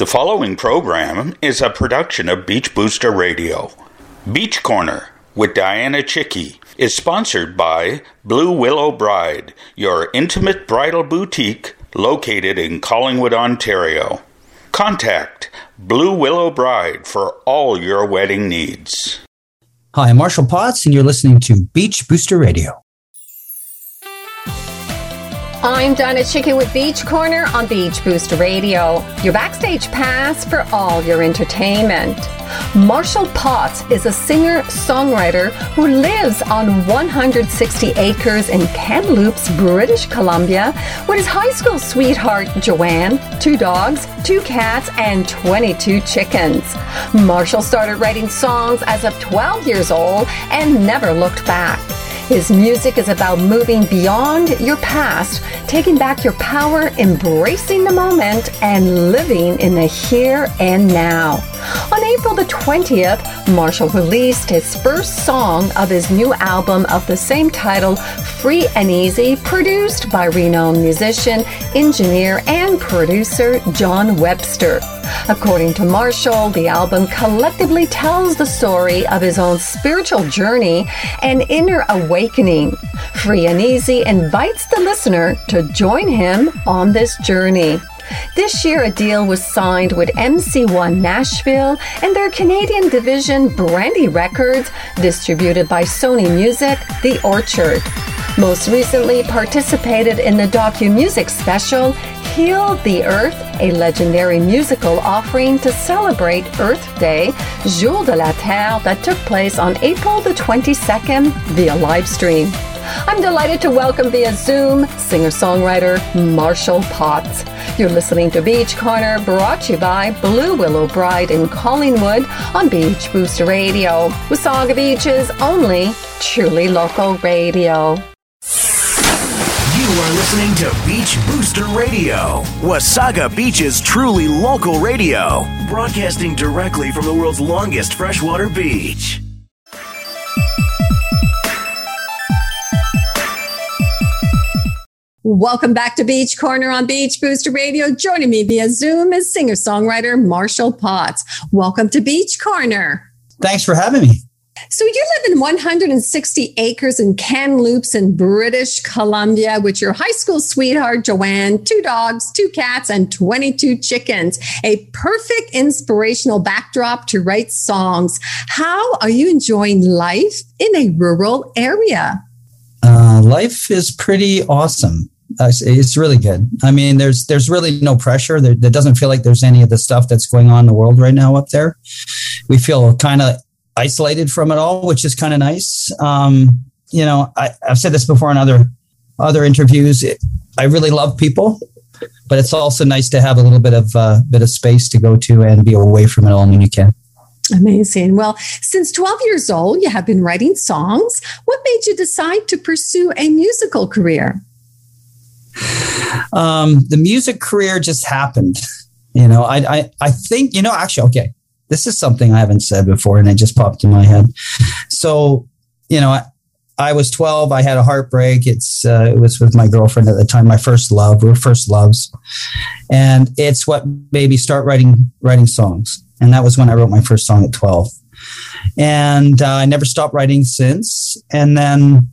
The following program is a production of Beach Booster Radio. Beach Corner with Dianna Chycki is sponsored by Blue Willow Bride, your intimate bridal boutique located in Collingwood, Ontario. Contact Blue Willow Bride for all your wedding needs. Hi, I'm Marshall Potts, and you're listening to Beach Booster Radio. I'm Dianna Chycki with Beach Corner on Beach Booster Radio, your backstage pass for all your entertainment. Marshall Potts is a singer songwriter who lives on 160 acres in Kamloops, British Columbia, with his high school sweetheart Jo-Ann, two dogs, two cats, and 22 chickens. Marshall started writing songs as of 12 years old and never looked back. His music is about moving beyond your past, taking back your power, embracing the moment, and living in the here and now. On April the 20th, Marshall released his first song of his new album of the same title, Free and Easy, produced by renowned musician, engineer, and producer John Webster. According to Marshall, the album collectively tells the story of his own spiritual journey and inner awakening. Free and Easy invites the listener to join him on this journey. This year, a deal was signed with MC1 Nashville and their Canadian division Brandy Records, distributed by Sony Music, The Orchard. Most recently participated in the docu-music special Heal the Earth, a legendary musical offering to celebrate Earth Day, Jour de la Terre, that took place on April the 22nd via live stream. I'm delighted to welcome via Zoom singer-songwriter Marshall Potts. You're listening to Beach Corner, brought to you by Blue Willow Bride in Collingwood on Beach Booster Radio. Wasaga Beach's only truly local radio. You are listening to Beach Booster Radio, Wasaga Beach's truly local radio, broadcasting directly from the world's longest freshwater beach. Welcome back to Beach Corner on Beach Booster Radio. Joining me via Zoom is singer songwriter Marshall Potts. Welcome to Beach Corner. Thanks for having me. So you live in 160 acres in Kamloops in British Columbia with your high school sweetheart Jo-Ann, two dogs, two cats, and 22 chickens. A perfect inspirational backdrop to write songs. How are you enjoying life in a rural area? Uh, life is pretty awesome. Uh, it's really good. I mean, there's there's really no pressure. There, there, doesn't feel like there's any of the stuff that's going on in the world right now up there. We feel kind of isolated from it all, which is kind of nice. Um, you know, I, have said this before in other other interviews. It, I really love people, but it's also nice to have a little bit of uh, bit of space to go to and be away from it all when you can. Amazing. Well, since 12 years old, you have been writing songs. What made you decide to pursue a musical career? Um, the music career just happened. You know, I, I, I think, you know, actually, okay, this is something I haven't said before and it just popped in my head. So, you know, I, I was 12. I had a heartbreak. It's uh, it was with my girlfriend at the time, my first love. We were first loves, and it's what made me start writing writing songs. And that was when I wrote my first song at 12. And uh, I never stopped writing since. And then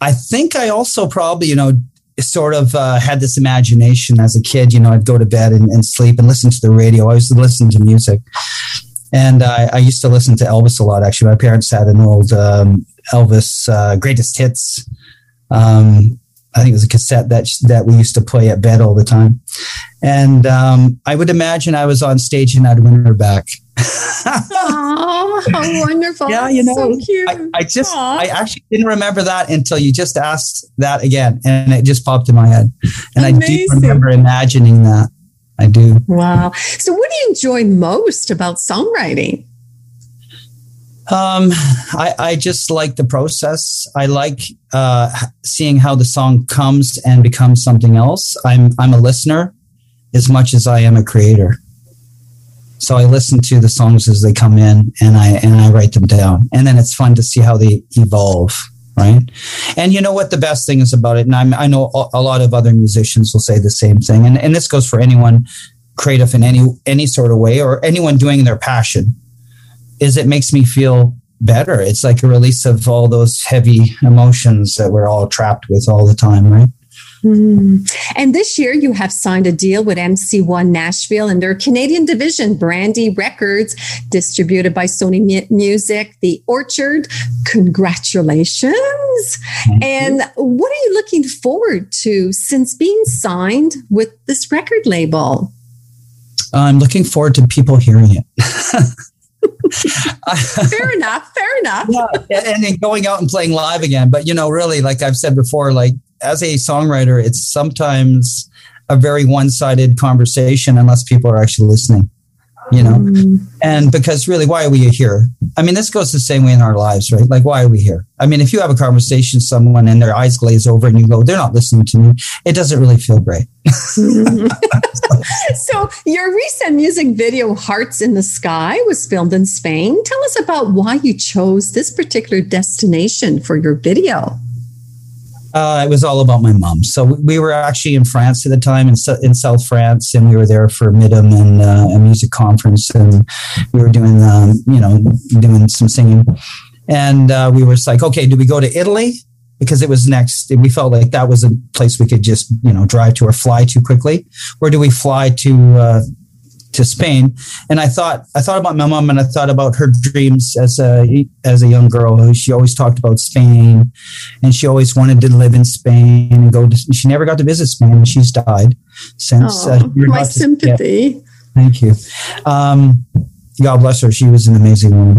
I think I also probably, you know, sort of uh, had this imagination as a kid. You know, I'd go to bed and, and sleep and listen to the radio. I used to listen to music. And I, I used to listen to Elvis a lot, actually. My parents had an old um, Elvis uh, greatest hits um, I think it was a cassette that that we used to play at bed all the time. And um, I would imagine I was on stage and I'd win her back. oh, how wonderful! yeah, you know, so cute. I, I just Aww. I actually didn't remember that until you just asked that again, and it just popped in my head. And Amazing. I do remember imagining that. I do. Wow. So, what do you enjoy most about songwriting? Um, I, I just like the process. I like uh, seeing how the song comes and becomes something else. I'm I'm a listener as much as I am a creator. So I listen to the songs as they come in and I and I write them down. And then it's fun to see how they evolve, right? And you know what the best thing is about it, and I'm, i know a lot of other musicians will say the same thing, and, and this goes for anyone creative in any any sort of way or anyone doing their passion is it makes me feel better. It's like a release of all those heavy emotions that we're all trapped with all the time, right? Mm. And this year, you have signed a deal with MC1 Nashville and their Canadian division, Brandy Records, distributed by Sony Music, The Orchard. Congratulations. Thank and you. what are you looking forward to since being signed with this record label? I'm looking forward to people hearing it. fair enough. Fair enough. Yeah, and then going out and playing live again. But you know, really, like I've said before, like as a songwriter, it's sometimes a very one-sided conversation unless people are actually listening you know mm. and because really why are we here i mean this goes the same way in our lives right? Like why are we here? I mean if you have a conversation with someone and their eyes glaze over and you go they're not listening to me it doesn't really feel great. So your recent music video hearts in the sky was filmed in spain. Tell us about why you chose this particular destination for your video uh, it was all about my mom. So we were actually in France at the time, in, in South France, and we were there for MIDEM and uh, a music conference, and we were doing, um, you know, doing some singing. And uh, we were like, okay, do we go to Italy? Because it was next. We felt like that was a place we could just, you know, drive to or fly to quickly. Or do we fly to uh, to Spain. And I thought I thought about my mom and I thought about her dreams as a as a young girl. She always talked about Spain, and she always wanted to live in Spain and go. To, she never got to visit Spain. And she's died since. Oh, uh, my sympathy. To, yeah. Thank you. Um, God bless her. She was an amazing woman,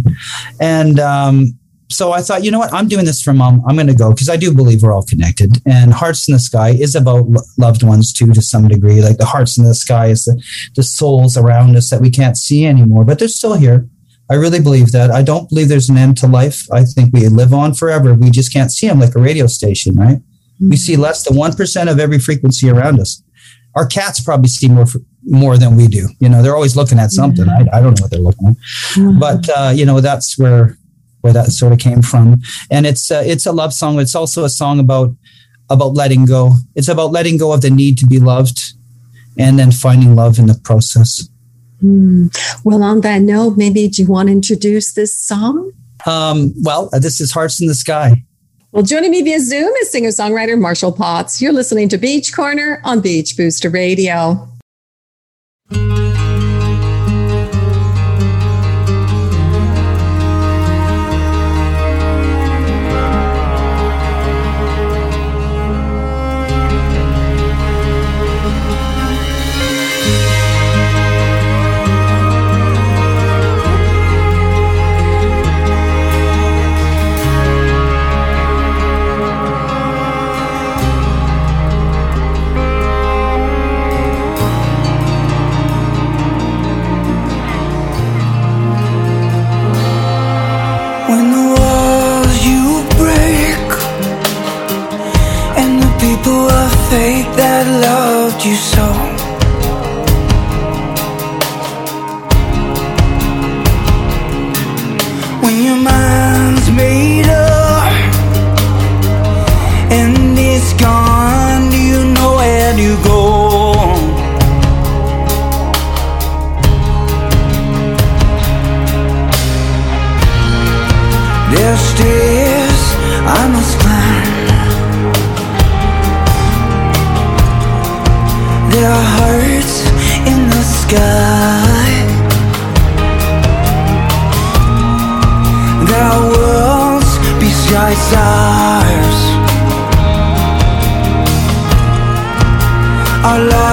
and um, so I thought, you know what? I'm doing this for mom. I'm going to go because I do believe we're all connected. And Hearts in the Sky is about lo- loved ones too, to some degree. Like the hearts in the sky is the, the souls around us that we can't see anymore, but they're still here. I really believe that. I don't believe there's an end to life. I think we live on forever. We just can't see them like a radio station, right? Mm-hmm. We see less than 1% of every frequency around us. Our cats probably see more more than we do. You know, they're always looking at something. I, I don't know what they're looking at. But, uh, you know, that's where where that sort of came from. And it's uh, it's a love song. It's also a song about about letting go. It's about letting go of the need to be loved, and then finding love in the process. Mm. Well, on that note, maybe do you want to introduce this song? Um, well, uh, this is Hearts in the Sky. Well, joining me via Zoom is singer songwriter Marshall Potts. You're listening to Beach Corner on Beach Booster Radio. You so ours Our lives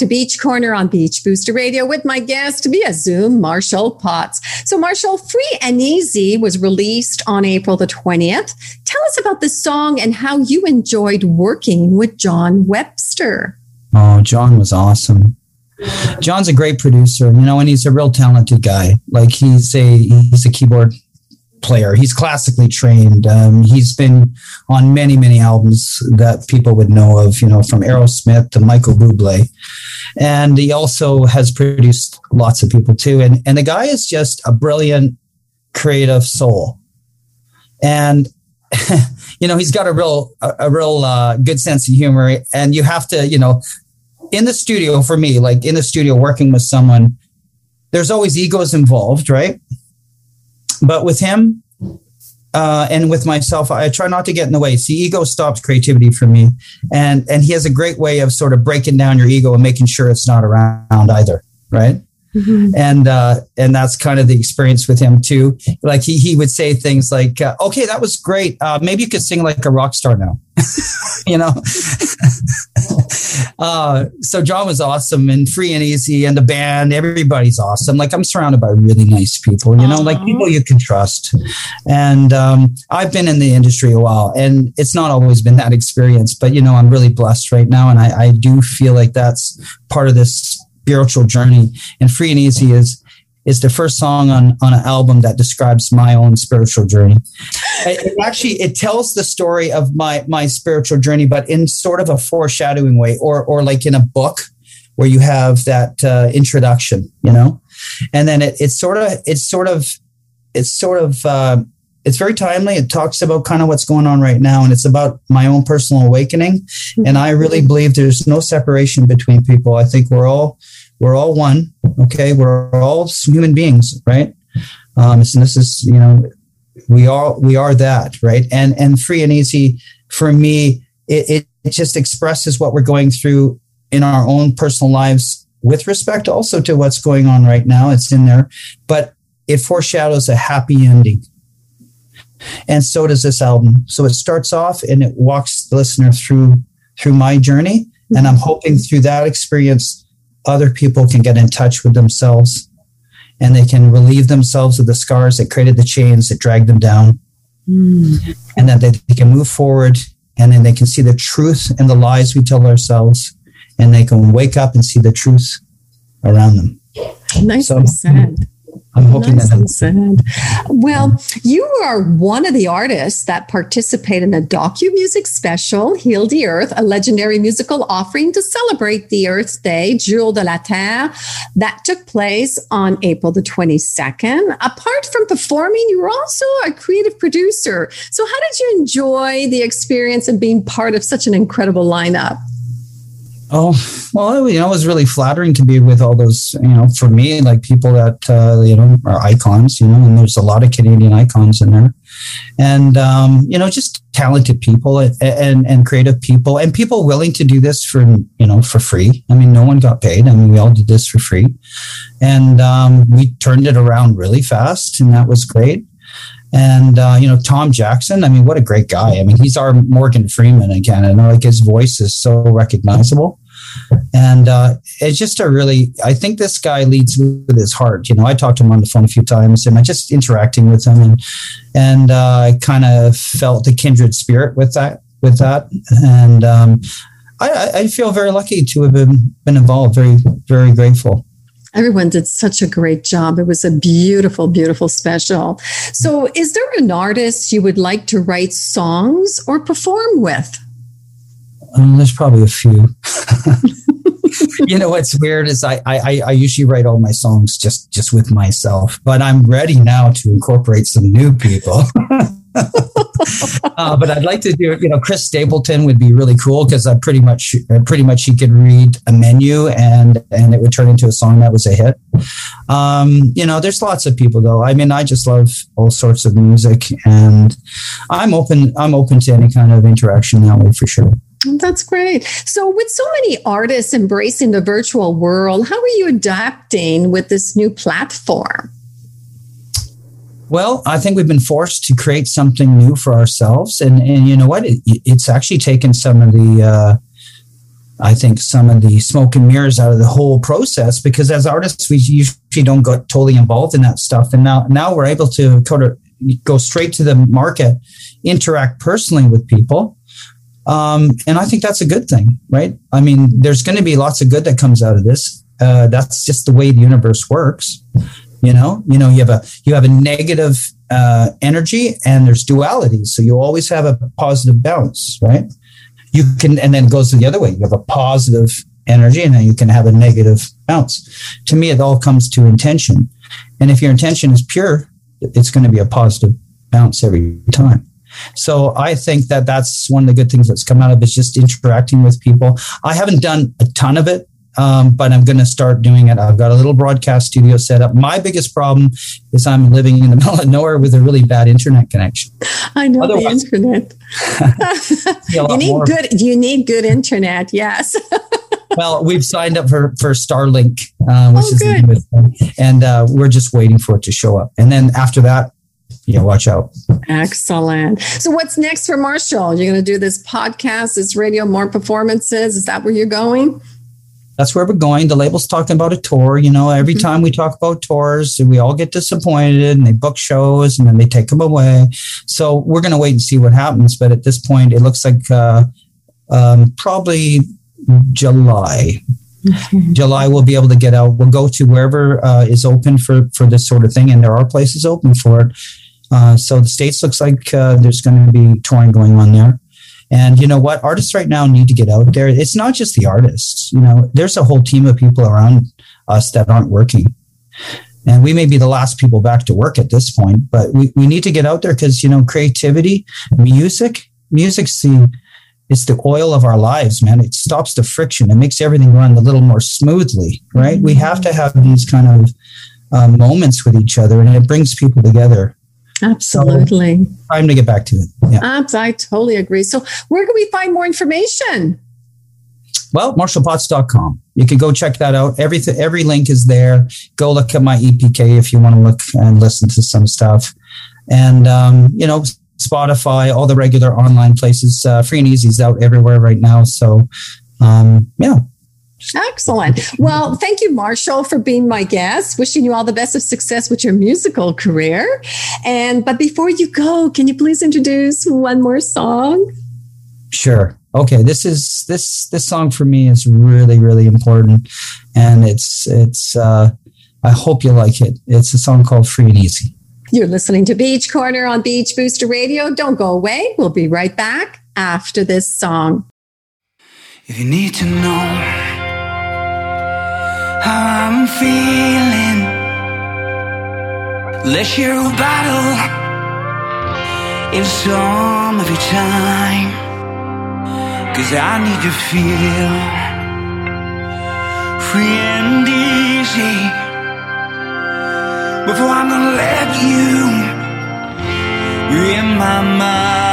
to Beach Corner on Beach Booster Radio with my guest via Zoom, Marshall Potts. So, Marshall, Free and Easy was released on April the 20th. Tell us about the song and how you enjoyed working with John Webster. Oh, John was awesome. John's a great producer, you know, and he's a real talented guy. Like he's a he's a keyboard player. He's classically trained. Um, he's been on many, many albums that people would know of, you know, from Aerosmith to Michael Bublé. And he also has produced lots of people too. And, and the guy is just a brilliant creative soul. And, you know, he's got a real, a, a real uh, good sense of humor. And you have to, you know, in the studio for me, like in the studio working with someone, there's always egos involved, right? But with him uh, and with myself, I try not to get in the way. See, ego stops creativity for me, and and he has a great way of sort of breaking down your ego and making sure it's not around either, right? Mm-hmm. And uh, and that's kind of the experience with him too. Like he he would say things like, uh, "Okay, that was great. Uh, maybe you could sing like a rock star now." you know. uh, so John was awesome and free and easy, and the band, everybody's awesome. Like I'm surrounded by really nice people. You know, Aww. like people you can trust. And um, I've been in the industry a while, and it's not always been that experience, but you know, I'm really blessed right now, and I, I do feel like that's part of this spiritual journey. And Free and Easy is is the first song on on an album that describes my own spiritual journey. It, actually it tells the story of my my spiritual journey, but in sort of a foreshadowing way, or or like in a book where you have that uh, introduction, you know, and then it, it's sort of it's sort of it's sort of uh, it's very timely. It talks about kind of what's going on right now, and it's about my own personal awakening. And I really believe there's no separation between people. I think we're all we're all one. Okay, we're all human beings, right? Um, and this is you know we are we are that, right? And and free and easy for me, it, it just expresses what we're going through in our own personal lives with respect also to what's going on right now. It's in there, but it foreshadows a happy ending and so does this album. So it starts off and it walks the listener through through my journey, and I'm hoping through that experience, other people can get in touch with themselves, and they can relieve themselves of the scars that created the chains that dragged them down, mm. and that they, they can move forward, and then they can see the truth and the lies we tell ourselves, and they can wake up and see the truth around them. Nicely so, said. I'm hoping nice that. Said. Well, you are one of the artists that participate in the docu music special "Heal the Earth," a legendary musical offering to celebrate the Earth Day, Jour de la Terre, that took place on April the 22nd. Apart from performing, you were also a creative producer. So, how did you enjoy the experience of being part of such an incredible lineup? Oh, well, you know, it was really flattering to be with all those, you know, for me, like people that, uh, you know, are icons, you know, and there's a lot of Canadian icons in there. And, um, you know, just talented people and, and, and creative people and people willing to do this for, you know, for free. I mean, no one got paid. I mean, we all did this for free. And um, we turned it around really fast, and that was great. And uh, you know Tom Jackson, I mean, what a great guy! I mean, he's our Morgan Freeman in Canada. Like his voice is so recognizable, and uh, it's just a really. I think this guy leads with his heart. You know, I talked to him on the phone a few times, and I just interacting with him, and and uh, I kind of felt the kindred spirit with that. With that, and um, I, I feel very lucky to have been, been involved. Very, very grateful everyone did such a great job. It was a beautiful, beautiful special. So, is there an artist you would like to write songs or perform with? There's probably a few. you know what's weird is I, I I usually write all my songs just just with myself, but I'm ready now to incorporate some new people. uh, but I'd like to do, it. you know, Chris Stapleton would be really cool because I pretty much, uh, pretty much he could read a menu and and it would turn into a song that was a hit. Um, you know, there's lots of people though. I mean, I just love all sorts of music, and I'm open. I'm open to any kind of interaction that way for sure. That's great. So, with so many artists embracing the virtual world, how are you adapting with this new platform? Well, I think we've been forced to create something new for ourselves, and and you know what? It, it's actually taken some of the uh, I think some of the smoke and mirrors out of the whole process because as artists we usually don't get totally involved in that stuff and now now we're able to go to go straight to the market interact personally with people um, and I think that's a good thing right I mean there's going to be lots of good that comes out of this uh, that's just the way the universe works you know you know you have a you have a negative uh, energy and there's duality so you always have a positive bounce right you can, and then it goes the other way. You have a positive energy and then you can have a negative bounce. To me, it all comes to intention. And if your intention is pure, it's going to be a positive bounce every time. So I think that that's one of the good things that's come out of it is just interacting with people. I haven't done a ton of it um, but I'm going to start doing it. I've got a little broadcast studio set up. My biggest problem is I'm living in the middle of nowhere with a really bad internet connection. I know Otherwise, the internet. you need more. good. You need good internet. Yes. well, we've signed up for for Starlink, uh, which oh, is good. And uh, we're just waiting for it to show up. And then after that, yeah, watch out. Excellent. So, what's next for Marshall? You're going to do this podcast, this radio, more performances. Is that where you're going? that's where we're going. The label's talking about a tour. You know, every mm-hmm. time we talk about tours, we all get disappointed and they book shows and then they take them away. So we're going to wait and see what happens. But at this point, it looks like uh, um, probably July. Mm-hmm. July we'll be able to get out. We'll go to wherever uh, is open for for this sort of thing, and there are places open for it. Uh, so the states looks like uh, there's going to be touring going on there. And you know what? Artists right now need to get out there. It's not just the artists. You know, there's a whole team of people around us that aren't working. And we may be the last people back to work at this point, but we, we need to get out there because, you know, creativity, music, music's the, it's the oil of our lives, man. It stops the friction. It makes everything run a little more smoothly, right? We have to have these kind of um, moments with each other and it brings people together. Absolutely. So, time to get back to it. Yeah. I totally agree. So, where can we find more information? Well, marshallpotts.com. You can go check that out. Everything, every link is there. Go look at my EPK if you want to look and listen to some stuff. And, um, you know, Spotify, all the regular online places. Uh, Free and Easy is out everywhere right now. So, um, yeah, Excellent. Well, thank you, Marshall, for being my guest. Wishing you all the best of success with your musical career. And but before you go, can you please introduce one more song? Sure. Okay. This is this this song for me is really really important, and it's it's. uh I hope you like it. It's a song called "Free and Easy." You're listening to Beach Corner on Beach Booster Radio. Don't go away. We'll be right back after this song. If you need to know how I'm feeling. Share a battle in some of your time. Cause I need to feel free and easy before I'm gonna let you in my mind.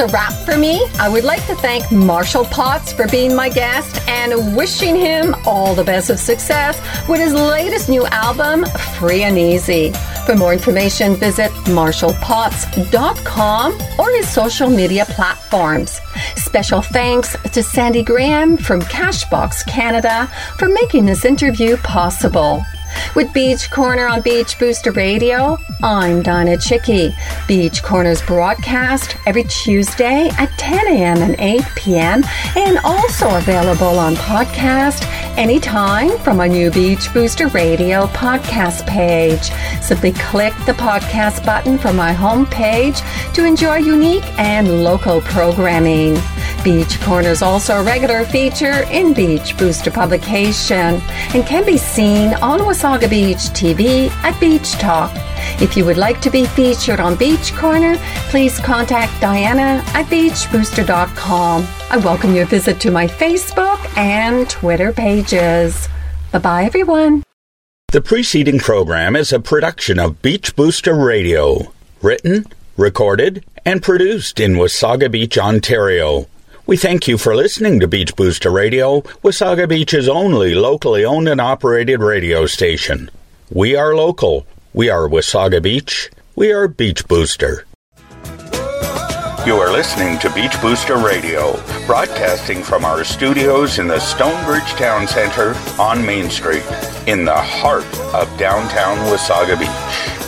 A wrap for me. I would like to thank Marshall Potts for being my guest and wishing him all the best of success with his latest new album, Free and Easy. For more information, visit marshallpotts.com or his social media platforms. Special thanks to Sandy Graham from Cashbox Canada for making this interview possible. With Beach Corner on Beach Booster Radio, I'm Dianna Chycki. Beach Corner's broadcast every Tuesday at 10 a.m. and 8 p.m. and also available on podcast anytime from my new Beach Booster Radio podcast page. Simply click the podcast button from my homepage to enjoy unique and local programming. Beach Corner is also a regular feature in Beach Booster publication and can be seen on Wasaga Beach TV at Beach Talk. If you would like to be featured on Beach Corner, please contact Dianna at beachbooster.com. I welcome your visit to my Facebook and Twitter pages. Bye bye, everyone. The preceding program is a production of Beach Booster Radio, written, recorded, and produced in Wasaga Beach, Ontario. We thank you for listening to Beach Booster Radio, Wasaga Beach's only locally owned and operated radio station. We are local. We are Wasaga Beach. We are Beach Booster. You are listening to Beach Booster Radio, broadcasting from our studios in the Stonebridge Town Center on Main Street, in the heart of downtown Wasaga Beach.